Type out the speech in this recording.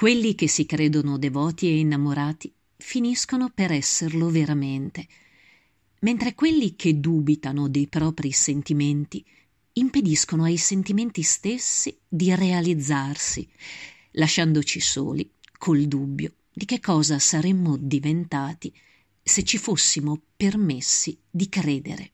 quelli che si credono devoti e innamorati finiscono per esserlo veramente. Mentre quelli che dubitano dei propri sentimenti impediscono ai sentimenti stessi di realizzarsi lasciandoci soli col dubbio di che cosa saremmo diventati se ci fossimo permessi di credere.